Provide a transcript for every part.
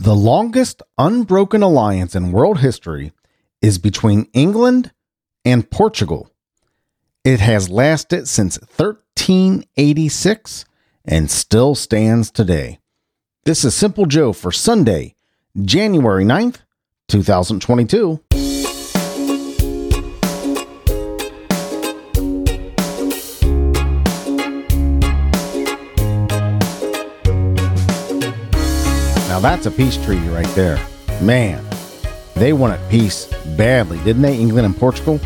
The longest unbroken alliance in world history is between England and Portugal. It has lasted since 1386 and still stands today. This is Simple Joe for Sunday, January 9th, 2022. Now that's a peace treaty right there. Man, they wanted peace badly, didn't they? England and Portugal?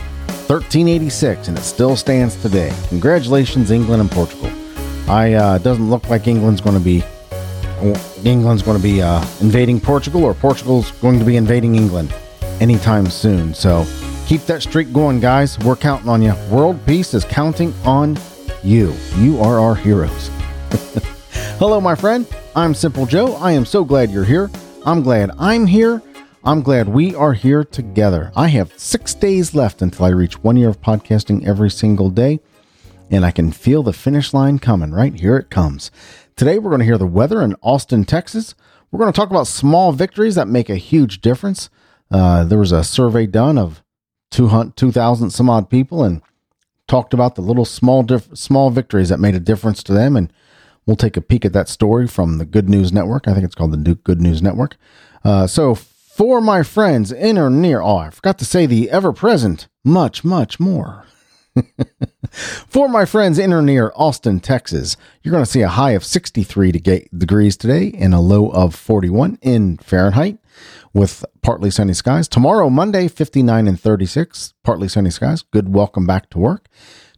1386, and it still stands today. Congratulations, England and Portugal. I uh, doesn't look like England's going to be England's going to be uh, invading Portugal, or Portugal's going to be invading England anytime soon. So keep that streak going, guys. We're counting on you. World peace is counting on you. You are our heroes. Hello, my friend. I'm Simple Joe. I am so glad you're here. I'm glad I'm here. I'm glad we are here together. I have six days left until I reach one year of podcasting every single day, and I can feel the finish line coming. Right here it comes. Today, we're going to hear the weather in Austin, Texas. We're going to talk about small victories that make a huge difference. Uh, there was a survey done of 2,000 some odd people and talked about the little small diff- small victories that made a difference to them and We'll take a peek at that story from the Good News Network. I think it's called the Duke Good News Network. Uh, so, for my friends in or near, oh, I forgot to say the ever present, much, much more. for my friends in or near Austin, Texas, you're going to see a high of 63 degrees today and a low of 41 in Fahrenheit with partly sunny skies. Tomorrow, Monday, 59 and 36, partly sunny skies. Good welcome back to work.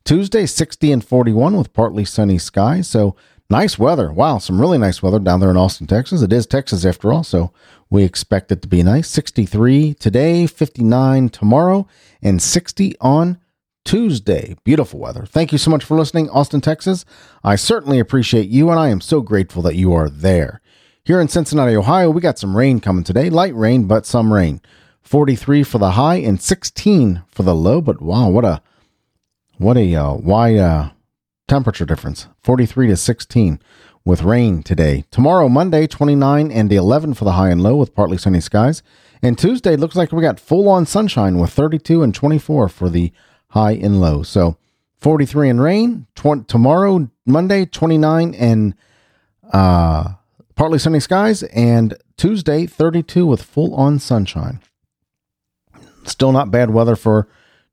Tuesday, 60 and 41 with partly sunny skies. So, Nice weather. Wow, some really nice weather down there in Austin, Texas. It is Texas after all, so we expect it to be nice. 63 today, 59 tomorrow, and 60 on Tuesday. Beautiful weather. Thank you so much for listening, Austin, Texas. I certainly appreciate you, and I am so grateful that you are there. Here in Cincinnati, Ohio, we got some rain coming today. Light rain, but some rain. 43 for the high and 16 for the low. But wow, what a what a uh, wide uh, temperature difference 43 to 16 with rain today. Tomorrow, Monday, 29 and 11 for the high and low with partly sunny skies. And Tuesday looks like we got full on sunshine with 32 and 24 for the high and low. So 43 and rain. Tw- tomorrow, Monday, 29 and uh, partly sunny skies. And Tuesday, 32 with full on sunshine. Still not bad weather for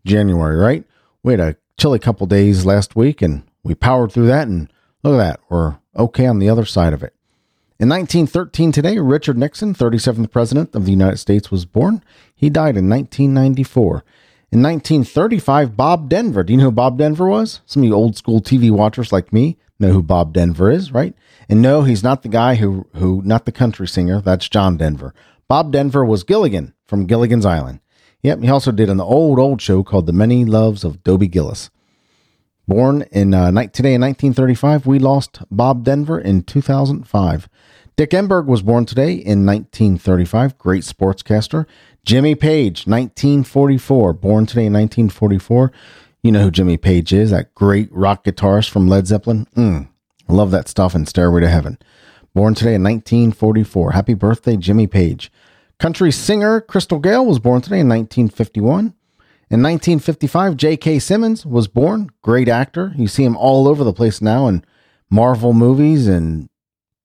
January, right? We had a chilly couple days last week and we powered through that, and look at that. We're okay on the other side of it. In 1913, today, Richard Nixon, 37th President of the United States, was born. He died in 1994. In 1935, Bob Denver. Do you know who Bob Denver was? Some of you old school TV watchers like me know who Bob Denver is, right? And no, he's not the guy who, who, not the country singer. That's John Denver. Bob Denver was Gilligan from Gilligan's Island. Yep, he also did an old, old show called The Many Loves of Dobie Gillis. Born in uh, today in 1935, we lost Bob Denver in 2005. Dick Enberg was born today in 1935, great sportscaster. Jimmy Page, 1944, born today in 1944. You know who Jimmy Page is, that great rock guitarist from Led Zeppelin. Mm, I love that stuff in Stairway to Heaven. Born today in 1944. Happy birthday, Jimmy Page. Country singer Crystal Gayle was born today in 1951. In 1955, J.K. Simmons was born. Great actor. You see him all over the place now in Marvel movies and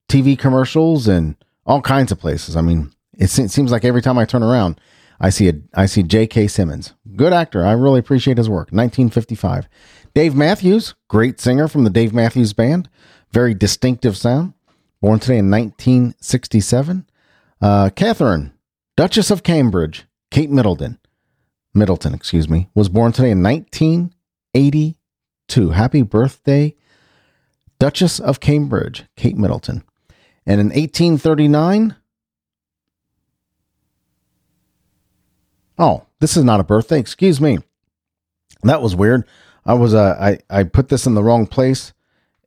TV commercials and all kinds of places. I mean, it seems like every time I turn around, I see a I see J.K. Simmons. Good actor. I really appreciate his work. 1955. Dave Matthews, great singer from the Dave Matthews Band. Very distinctive sound. Born today in 1967. Uh, Catherine, Duchess of Cambridge, Kate Middleton. Middleton, excuse me, was born today in 1982. Happy birthday, Duchess of Cambridge, Kate Middleton. And in 1839, oh, this is not a birthday. Excuse me. That was weird. I was uh, I I put this in the wrong place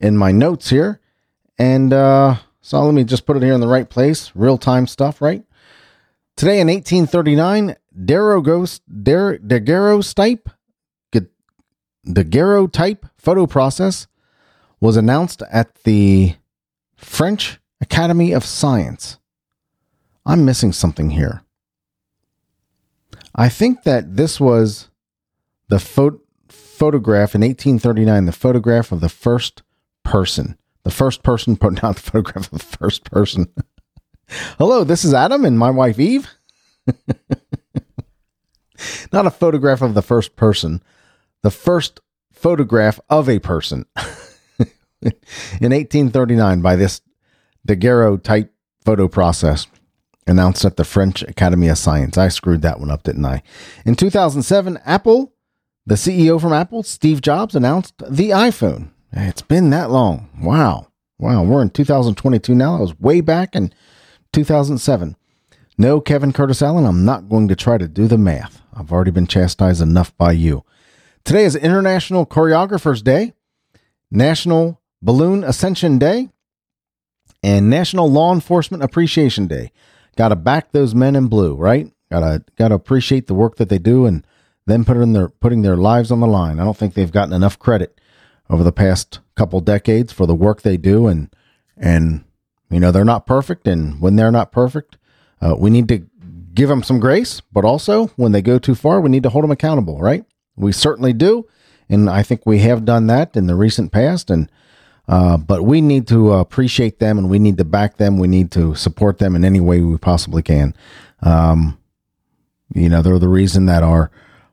in my notes here, and uh, so let me just put it here in the right place. Real time stuff, right? Today in 1839, Darogos, Der, daguerreotype, daguerreotype photo process was announced at the French Academy of Science. I'm missing something here. I think that this was the pho- photograph in 1839, the photograph of the first person. The first person, out the photograph of the first person. Hello, this is Adam and my wife Eve. Not a photograph of the first person, the first photograph of a person in 1839 by this daguerreotype photo process announced at the French Academy of Science. I screwed that one up, didn't I? In 2007, Apple, the CEO from Apple, Steve Jobs, announced the iPhone. It's been that long. Wow. Wow. We're in 2022 now. That was way back in 2007. No, Kevin Curtis Allen, I'm not going to try to do the math. I've already been chastised enough by you. Today is International Choreographers Day, National Balloon Ascension Day, and National Law Enforcement Appreciation Day. Got to back those men in blue, right? Got to got to appreciate the work that they do and them putting their putting their lives on the line. I don't think they've gotten enough credit over the past couple decades for the work they do and and you know they're not perfect and when they're not perfect, uh, we need to give them some grace, but also when they go too far, we need to hold them accountable, right? We certainly do, and I think we have done that in the recent past and uh, but we need to appreciate them and we need to back them. We need to support them in any way we possibly can. Um, you know, they're the reason that our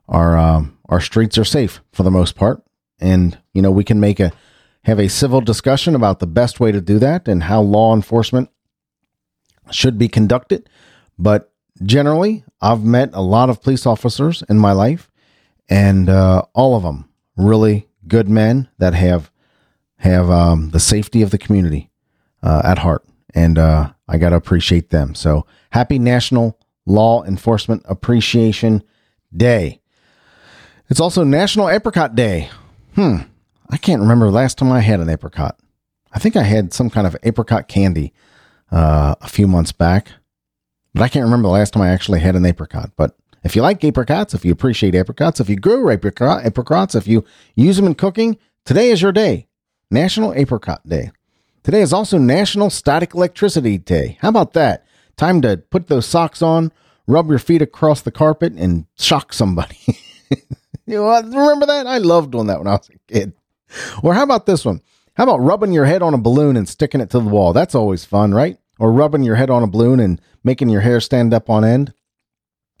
our um, our streets are safe for the most part, and you know we can make a have a civil discussion about the best way to do that and how law enforcement should be conducted. But generally, I've met a lot of police officers in my life, and uh, all of them really good men that have have um, the safety of the community uh, at heart, and uh, I got to appreciate them. So happy National Law Enforcement Appreciation Day. It's also National Apricot Day. Hmm, I can't remember last time I had an apricot. I think I had some kind of apricot candy uh, a few months back, but I can't remember the last time I actually had an apricot. But if you like apricots, if you appreciate apricots, if you grow apricot, apricots, if you use them in cooking, today is your day. National Apricot Day. Today is also National Static Electricity Day. How about that? Time to put those socks on, rub your feet across the carpet, and shock somebody. you know, remember that? I loved doing that when I was a kid. Or how about this one? How about rubbing your head on a balloon and sticking it to the wall? That's always fun, right? Or rubbing your head on a balloon and making your hair stand up on end.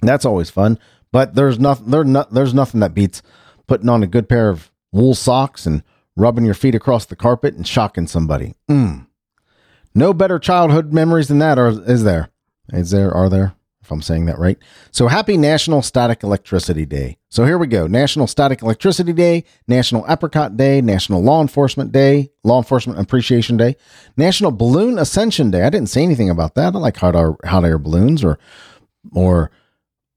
That's always fun. But there's nothing there no, there's nothing that beats putting on a good pair of wool socks and rubbing your feet across the carpet and shocking somebody. Mm. No better childhood memories than that, or is there? Is there? Are there? If I'm saying that right. So happy National Static Electricity Day. So here we go. National Static Electricity Day, National Apricot Day, National Law Enforcement Day, Law Enforcement Appreciation Day, National Balloon Ascension Day. I didn't say anything about that. I like hot air, hot air balloons or, or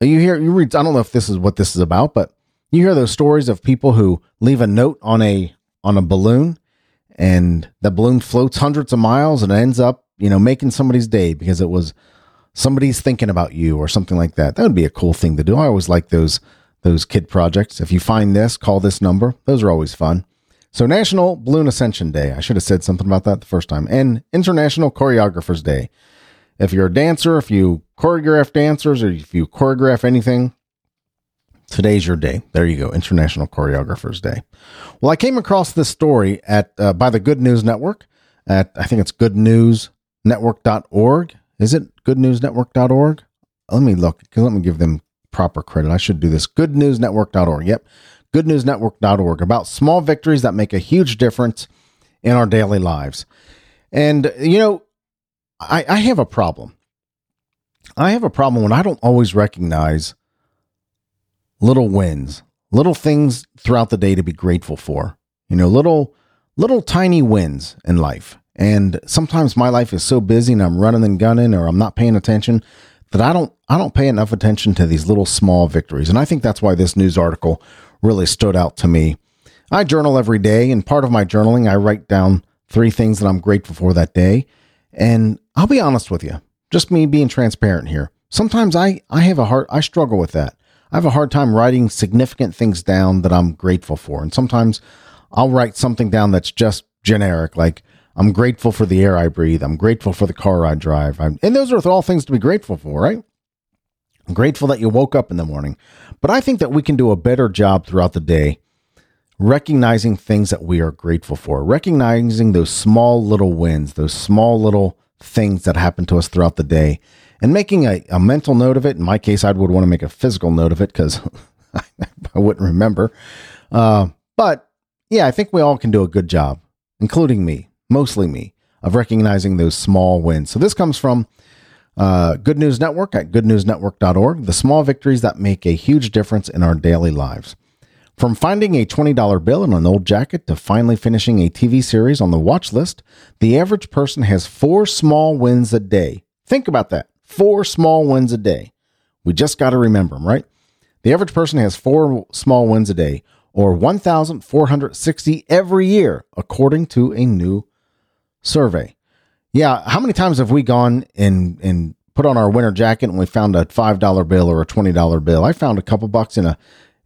you hear, you read, I don't know if this is what this is about, but you hear those stories of people who leave a note on a on a balloon and the balloon floats hundreds of miles and ends up, you know, making somebody's day because it was somebody's thinking about you or something like that. That would be a cool thing to do. I always like those those kid projects. If you find this, call this number. Those are always fun. So National Balloon Ascension Day. I should have said something about that the first time. And International Choreographers Day. If you're a dancer, if you choreograph dancers or if you choreograph anything, Today's your day. There you go, International Choreographers Day. Well, I came across this story at uh, by the Good News Network at I think it's goodnewsnetwork.org. Is it goodnewsnetwork.org? Let me look. Let me give them proper credit. I should do this. Goodnewsnetwork.org. Yep. Goodnewsnetwork.org about small victories that make a huge difference in our daily lives. And you know, I, I have a problem. I have a problem when I don't always recognize little wins, little things throughout the day to be grateful for. You know, little little tiny wins in life. And sometimes my life is so busy and I'm running and gunning or I'm not paying attention that I don't I don't pay enough attention to these little small victories. And I think that's why this news article really stood out to me. I journal every day and part of my journaling I write down three things that I'm grateful for that day. And I'll be honest with you, just me being transparent here. Sometimes I I have a hard I struggle with that. I have a hard time writing significant things down that I'm grateful for. And sometimes I'll write something down that's just generic, like I'm grateful for the air I breathe. I'm grateful for the car I drive. I'm, and those are all things to be grateful for, right? I'm grateful that you woke up in the morning. But I think that we can do a better job throughout the day recognizing things that we are grateful for, recognizing those small little wins, those small little things that happen to us throughout the day, and making a, a mental note of it. In my case, I would want to make a physical note of it because I wouldn't remember. Uh, but yeah, I think we all can do a good job, including me, mostly me, of recognizing those small wins. So this comes from uh, Good News Network at goodnewsnetwork.org, the small victories that make a huge difference in our daily lives. From finding a $20 bill in an old jacket to finally finishing a TV series on the watch list, the average person has four small wins a day. Think about that. Four small wins a day. We just got to remember them, right? The average person has four small wins a day, or 1,460 every year, according to a new survey. Yeah, how many times have we gone and, and put on our winter jacket and we found a $5 bill or a $20 bill? I found a couple bucks in a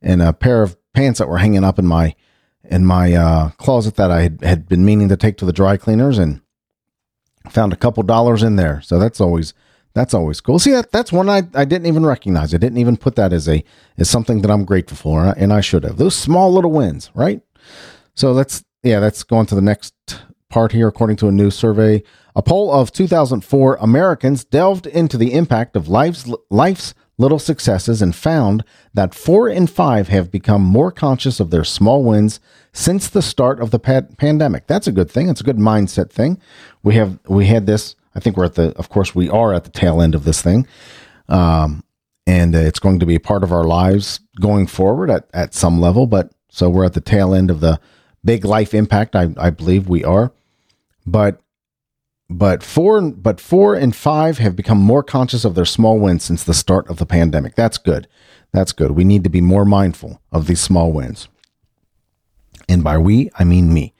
in a pair of pants that were hanging up in my in my uh, closet that I had, had been meaning to take to the dry cleaners and found a couple dollars in there. So that's always that's always cool. See that that's one I, I didn't even recognize. I didn't even put that as a as something that I'm grateful for, and I should have. Those small little wins, right? So let's yeah, let's go on to the next part here. According to a new survey, a poll of 2004 Americans delved into the impact of life's life's little successes and found that four in five have become more conscious of their small wins since the start of the pandemic. That's a good thing. It's a good mindset thing. We have we had this. I think we're at the. Of course, we are at the tail end of this thing, um, and it's going to be a part of our lives going forward at at some level. But so we're at the tail end of the big life impact. I I believe we are, but but four but four and five have become more conscious of their small wins since the start of the pandemic. That's good. That's good. We need to be more mindful of these small wins. And by we, I mean me.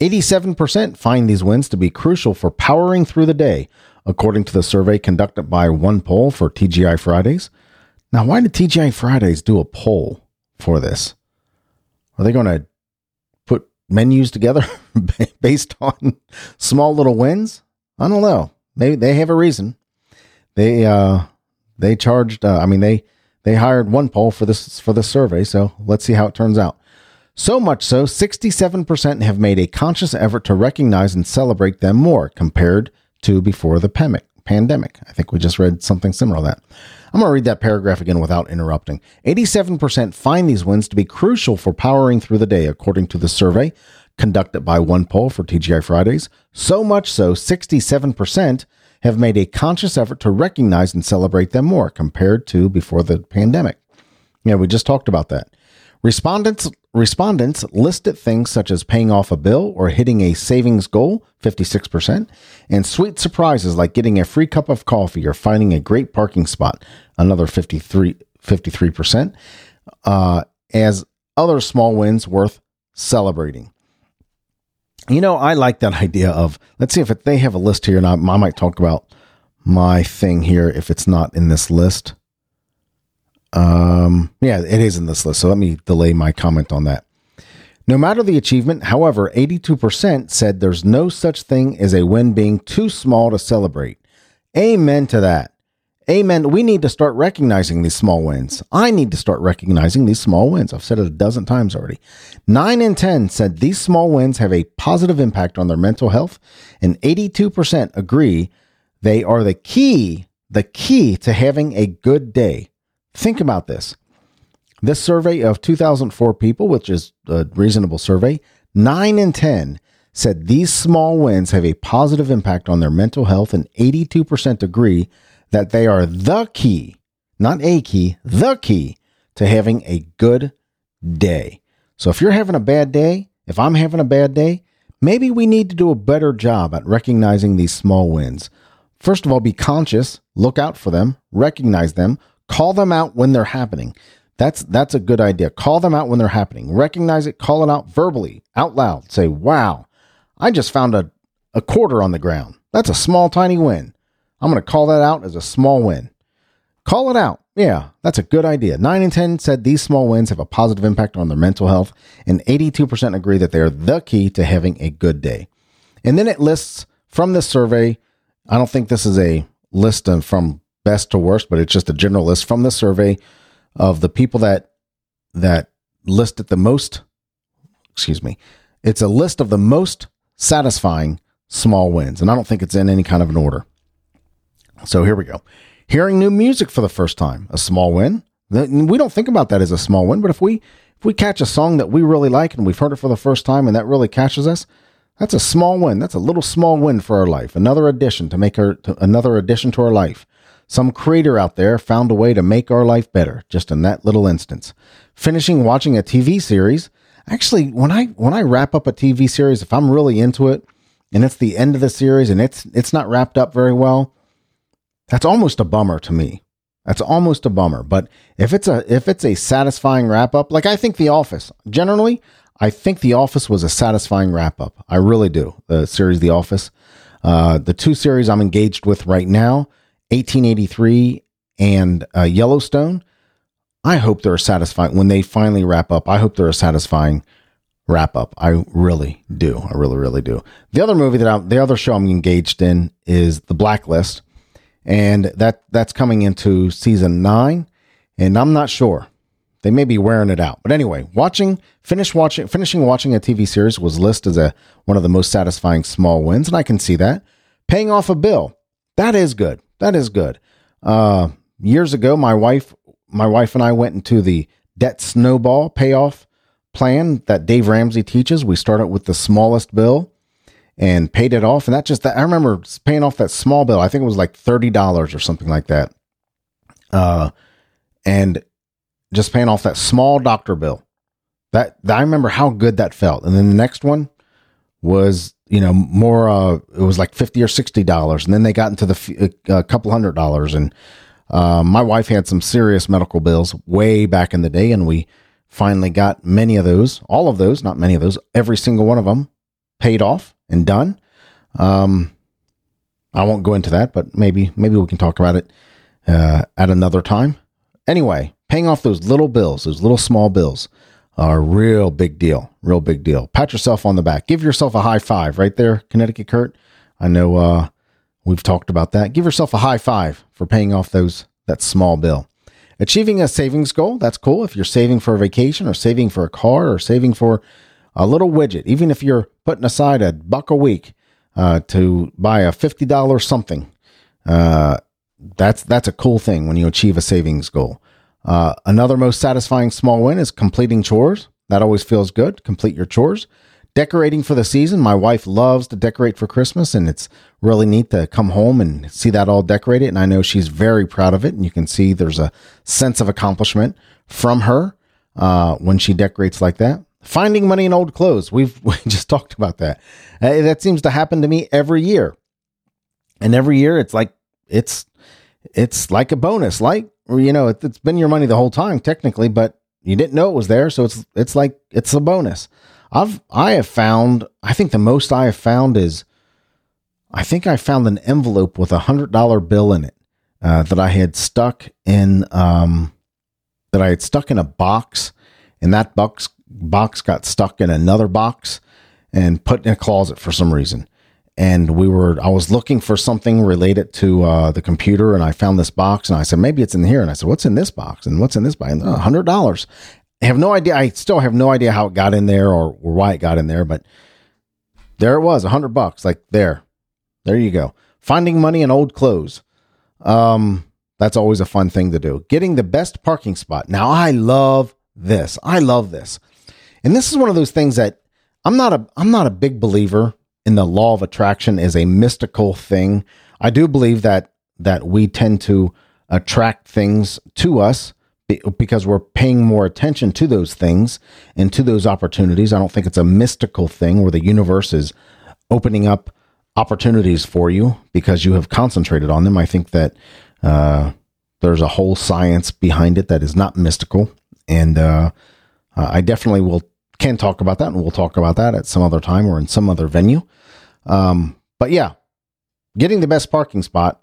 87% find these wins to be crucial for powering through the day, according to the survey conducted by OnePoll for TGI Fridays. Now, why did TGI Fridays do a poll for this? Are they going to menus together based on small little wins? I don't know. Maybe they have a reason. They uh they charged. Uh, I mean they they hired OnePoll for this for this survey. So let's see how it turns out. So much so, 67% have made a conscious effort to recognize and celebrate them more compared to before the pandemic. I think we just read something similar to that. I'm going to read that paragraph again without interrupting. 87% find these wins to be crucial for powering through the day, according to the survey conducted by OnePoll for TGI Fridays. So much so, 67% have made a conscious effort to recognize and celebrate them more compared to before the pandemic. Yeah, we just talked about that. Respondents respondents listed things such as paying off a bill or hitting a savings goal, 56%, and sweet surprises like getting a free cup of coffee or finding a great parking spot, another 53 53%, uh, as other small wins worth celebrating. You know, I like that idea of let's see if it, they have a list here, and I, I might talk about my thing here if it's not in this list. Um, yeah, it is in this list. So let me delay my comment on that. No matter the achievement, however, 82% said there's no such thing as a win being too small to celebrate. Amen to that. Amen. We need to start recognizing these small wins. I need to start recognizing these small wins. I've said it a dozen times already. Nine in 10 said these small wins have a positive impact on their mental health, and 82% agree they are the key, the key to having a good day. Think about this. This survey of 2004 people, which is a reasonable survey, nine in 10 said these small wins have a positive impact on their mental health, and 82% agree that they are the key, not a key, the key to having a good day. So if you're having a bad day, if I'm having a bad day, maybe we need to do a better job at recognizing these small wins. First of all, be conscious, look out for them, recognize them, call them out when they're happening. That's that's a good idea. Call them out when they're happening. Recognize it, call it out verbally, out loud. Say, "Wow, I just found a a quarter on the ground. That's a small tiny win." I'm going to call that out as a small win. Call it out. Yeah, that's a good idea. 9 in 10 said these small wins have a positive impact on their mental health, and 82% agree that they are the key to having a good day. And then it lists from this survey. I don't think this is a list from best to worst, but it's just a general list from the survey of the people that that listed the most. Excuse me. It's a list of the most satisfying small wins, and I don't think it's in any kind of an order. So here we go. Hearing new music for the first time, a small win. We don't think about that as a small win, but if we if we catch a song that we really like and we've heard it for the first time and that really catches us, that's a small win. That's a little small win for our life. Another addition to make our to, another addition to our life. Some creator out there found a way to make our life better just in that little instance. Finishing watching a TV series. Actually, when I when I wrap up a TV series, if I'm really into it and it's the end of the series and it's it's not wrapped up very well, that's almost a bummer to me. That's almost a bummer. But if it's a if it's a satisfying wrap up, like I think The Office, generally, I think The Office was a satisfying wrap up. I really do. The series The Office. Uh, the two series I'm engaged with right now, 1883 and uh, Yellowstone. I hope they're satisfying when they finally wrap up. I hope they're a satisfying wrap up. I really do. I really, really do. The other movie that I'm, the other show I'm engaged in is The Blacklist and that that's coming into season nine, and I'm not sure. They may be wearing it out, but anyway, watching finish watching finishing watching a TV series was listed as a one of the most satisfying small wins, and I can see that. Paying off a bill that is good. That is good. Uh, years ago, my wife my wife and I went into the debt snowball payoff plan that Dave Ramsey teaches. We started with the smallest bill and paid it off. And that just, I remember paying off that small bill. I think it was like $30 or something like that. Uh, and just paying off that small doctor bill. That, I remember how good that felt. And then the next one was, you know, more, uh, it was like 50 or $60. And then they got into the a couple hundred dollars. And, uh, my wife had some serious medical bills way back in the day. And we finally got many of those, all of those, not many of those, every single one of them paid off and done. Um, I won't go into that, but maybe maybe we can talk about it uh, at another time. Anyway, paying off those little bills, those little small bills, a real big deal. Real big deal. Pat yourself on the back. Give yourself a high five right there, Connecticut Kurt. I know uh, we've talked about that. Give yourself a high five for paying off those that small bill. Achieving a savings goal, that's cool. If you're saving for a vacation or saving for a car or saving for a little widget, even if you're putting aside a buck a week uh, to buy a fifty dollars something, uh, that's that's a cool thing when you achieve a savings goal. Uh, another most satisfying small win is completing chores. That always feels good. Complete your chores. Decorating for the season. My wife loves to decorate for Christmas, and it's really neat to come home and see that all decorated. And I know she's very proud of it. And you can see there's a sense of accomplishment from her uh, when she decorates like that. Finding money in old clothes. We've we just talked about that. Uh, that seems to happen to me every year. And every year it's like it's it's like a bonus. Like you know, it, it's been your money the whole time technically, but you didn't know it was there, so it's it's like it's a bonus. I've I have found I think the most I have found is I think I found an envelope with a hundred dollar bill in it uh, that I had stuck in um, that I had stuck in a box, and that box box got stuck in another box and put in a closet for some reason. And we were, I was looking for something related to uh, the computer, and I found this box, and I said maybe it's in here. And I said, "What's in this box? And what's in this box?" A hundred dollars. I have no idea. I still have no idea how it got in there or, or why it got in there, but there it was, a hundred bucks. Like there, there you go. Finding money in old clothes. Um, that's always a fun thing to do. Getting the best parking spot. Now I love this. I love this. And this is one of those things that I'm not a I'm not a big believer in the law of attraction is a mystical thing. I do believe that that we tend to attract things to us because we're paying more attention to those things and to those opportunities. I don't think it's a mystical thing where the universe is opening up opportunities for you because you have concentrated on them. I think that uh, there's a whole science behind it that is not mystical, and uh, I definitely will can talk about that, and we'll talk about that at some other time or in some other venue. Um, but yeah, getting the best parking spot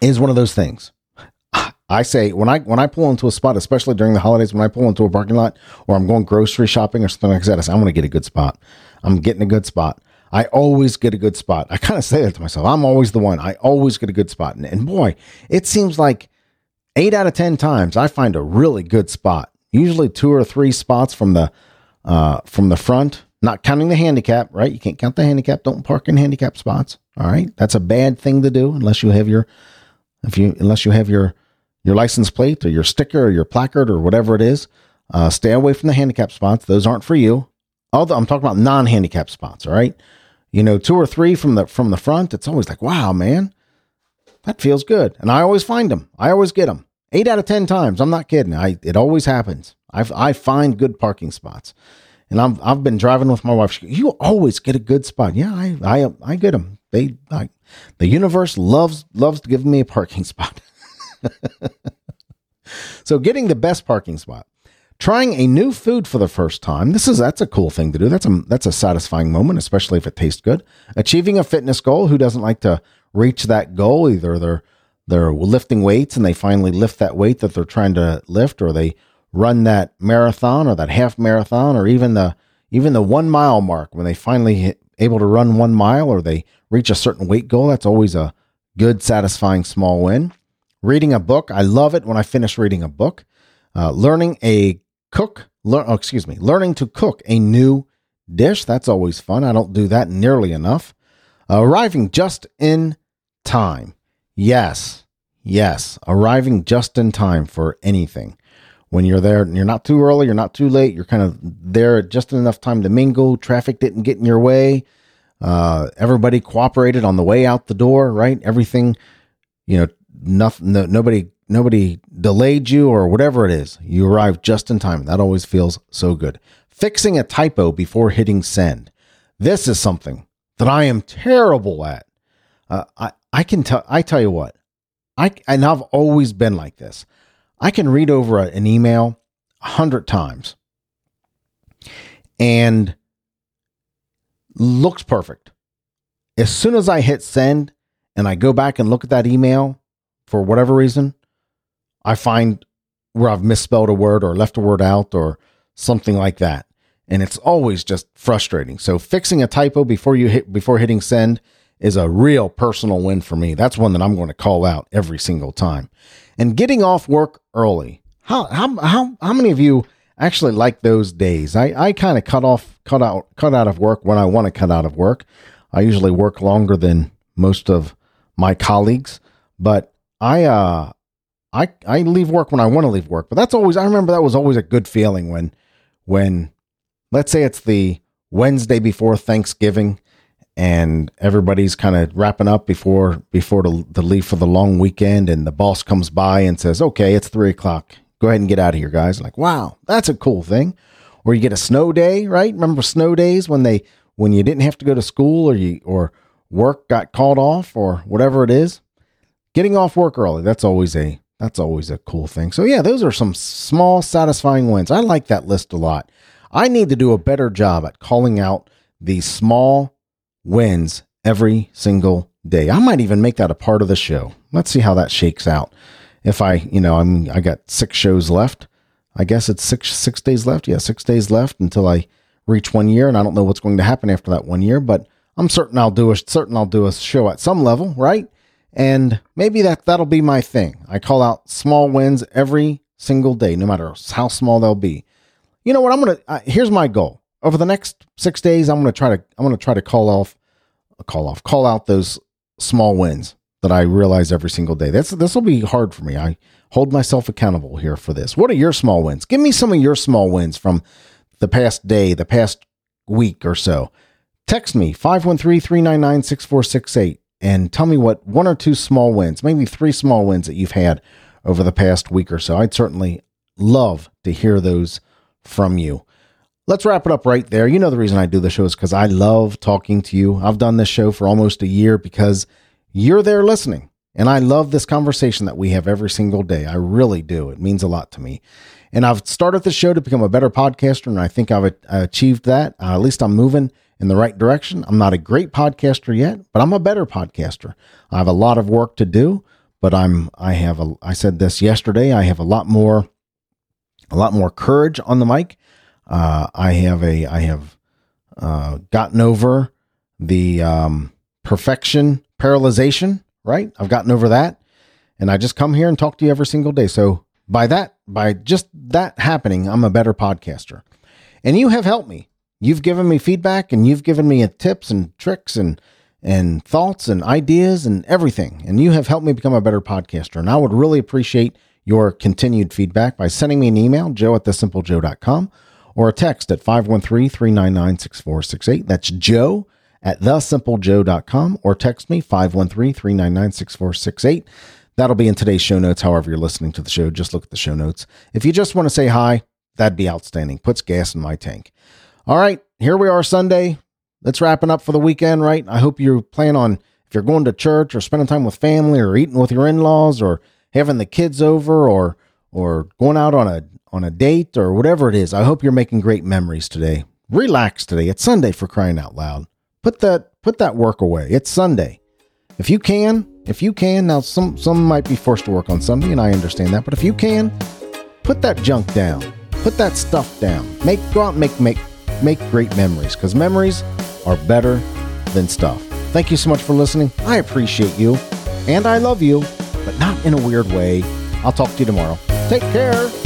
is one of those things. I say when I when I pull into a spot, especially during the holidays, when I pull into a parking lot or I'm going grocery shopping or something like that, I say, I'm going to get a good spot. I'm getting a good spot. I always get a good spot. I kind of say that to myself. I'm always the one. I always get a good spot. And, and boy, it seems like eight out of 10 times I find a really good spot. Usually two or three spots from the, uh, from the front, not counting the handicap, right? You can't count the handicap. Don't park in handicap spots. All right. That's a bad thing to do unless you have your, if you, unless you have your, your license plate or your sticker or your placard or whatever it is. Uh, stay away from the handicap spots. Those aren't for you. Although I'm talking about non-handicap spots. All right you know, two or three from the from the front, it's always like, wow, man, that feels good. And I always find them. I always get them. Eight out of ten times. I'm not kidding. I it always happens. I I find good parking spots, and I've I've been driving with my wife. You always get a good spot. Yeah, I I I get them. They I, the universe loves loves to give me a parking spot. so getting the best parking spot trying a new food for the first time. This is that's a cool thing to do. That's a that's a satisfying moment, especially if it tastes good. Achieving a fitness goal. Who doesn't like to reach that goal? Either they're they're lifting weights and they finally lift that weight that they're trying to lift, or they run that marathon or that half marathon, or even the even the one mile mark when they finally hit, able to run one mile, or they reach a certain weight goal. That's always a good, satisfying small win. Reading a book. I love it when I finish reading a book. Uh, learning a cook, learn, oh, excuse me, learning to cook a new dish. That's always fun. I don't do that nearly enough. Uh, arriving just in time. Yes, yes, arriving just in time for anything. When you're there, and you're not too early, you're not too late, you're kind of there just enough time to mingle. Traffic didn't get in your way. Uh, everybody cooperated on the way out the door, right? Everything, you know, nothing, no, nobody nobody delayed you or whatever it is. You arrived just in time. That always feels so good. Fixing a typo before hitting send. This is something that I am terrible at. Uh, I I can tell. I tell you what. I and I've always been like this. I can read over a, an email a hundred times, and looks perfect. As soon as I hit send and I go back and look at that email for whatever reason, I find where I've misspelled a word or left a word out or something like that. And it's always just frustrating. So fixing a typo before you hit before hitting send is a real personal win for me. That's one that I'm going to call out every single time. And getting off work early. How how how how many of you actually like those days? I I kind of cut off cut out cut out of work when I want to cut out of work. I usually work longer than most of my colleagues, but I uh I I leave work when I want to leave work, but that's always I remember that was always a good feeling when when let's say it's the Wednesday before Thanksgiving and everybody's kind of wrapping up before before the, the leave for the long weekend and the boss comes by and says, Okay, it's three o'clock. Go ahead and get out of here, guys. Like, wow, that's a cool thing. Or you get a snow day, right? Remember snow days when they when you didn't have to go to school or you or work got called off or whatever it is. Getting off work early, that's always a that's always a cool thing. So, yeah, those are some small, satisfying wins. I like that list a lot. I need to do a better job at calling out the small wins every single day. I might even make that a part of the show. Let's see how that shakes out. If I, you know, I'm I got six shows left. I guess it's six six days left. Yeah, six days left until I reach one year, and I don't know what's going to happen after that one year, but I'm certain I'll do a certain I'll do a show at some level, right? And maybe that that'll be my thing. I call out small wins every single day, no matter how small they'll be. You know what? I'm gonna. Uh, here's my goal. Over the next six days, I'm gonna try to. I'm gonna try to call off, call off, call out those small wins that I realize every single day. That's this will be hard for me. I hold myself accountable here for this. What are your small wins? Give me some of your small wins from the past day, the past week or so. Text me 513 399 6468 and tell me what one or two small wins, maybe three small wins that you've had over the past week or so. I'd certainly love to hear those from you. Let's wrap it up right there. You know, the reason I do the show is because I love talking to you. I've done this show for almost a year because you're there listening. And I love this conversation that we have every single day. I really do. It means a lot to me. And I've started the show to become a better podcaster, and I think I've achieved that. Uh, at least I'm moving in the right direction. I'm not a great podcaster yet, but I'm a better podcaster. I have a lot of work to do, but I'm I have a I said this yesterday, I have a lot more a lot more courage on the mic. Uh, I have a I have uh, gotten over the um, perfection paralyzation, right? I've gotten over that. And I just come here and talk to you every single day. So by that, by just that happening, I'm a better podcaster. And you have helped me. You've given me feedback and you've given me tips and tricks and and thoughts and ideas and everything. And you have helped me become a better podcaster. And I would really appreciate your continued feedback by sending me an email, joe at thesimplejoe.com, or a text at 513 399 6468. That's joe at thesimplejoe.com, or text me 513 399 6468. That'll be in today's show notes. However, you're listening to the show, just look at the show notes. If you just want to say hi, that'd be outstanding. Puts gas in my tank. All right, here we are Sunday. Let's wrapping up for the weekend, right? I hope you plan on if you're going to church or spending time with family or eating with your in-laws or having the kids over or or going out on a on a date or whatever it is. I hope you're making great memories today. Relax today. It's Sunday for crying out loud. Put that put that work away. It's Sunday. If you can, if you can, now some some might be forced to work on Sunday and I understand that, but if you can, put that junk down. Put that stuff down. Make go out make make make great memories because memories are better than stuff. Thank you so much for listening. I appreciate you and I love you, but not in a weird way. I'll talk to you tomorrow. Take care.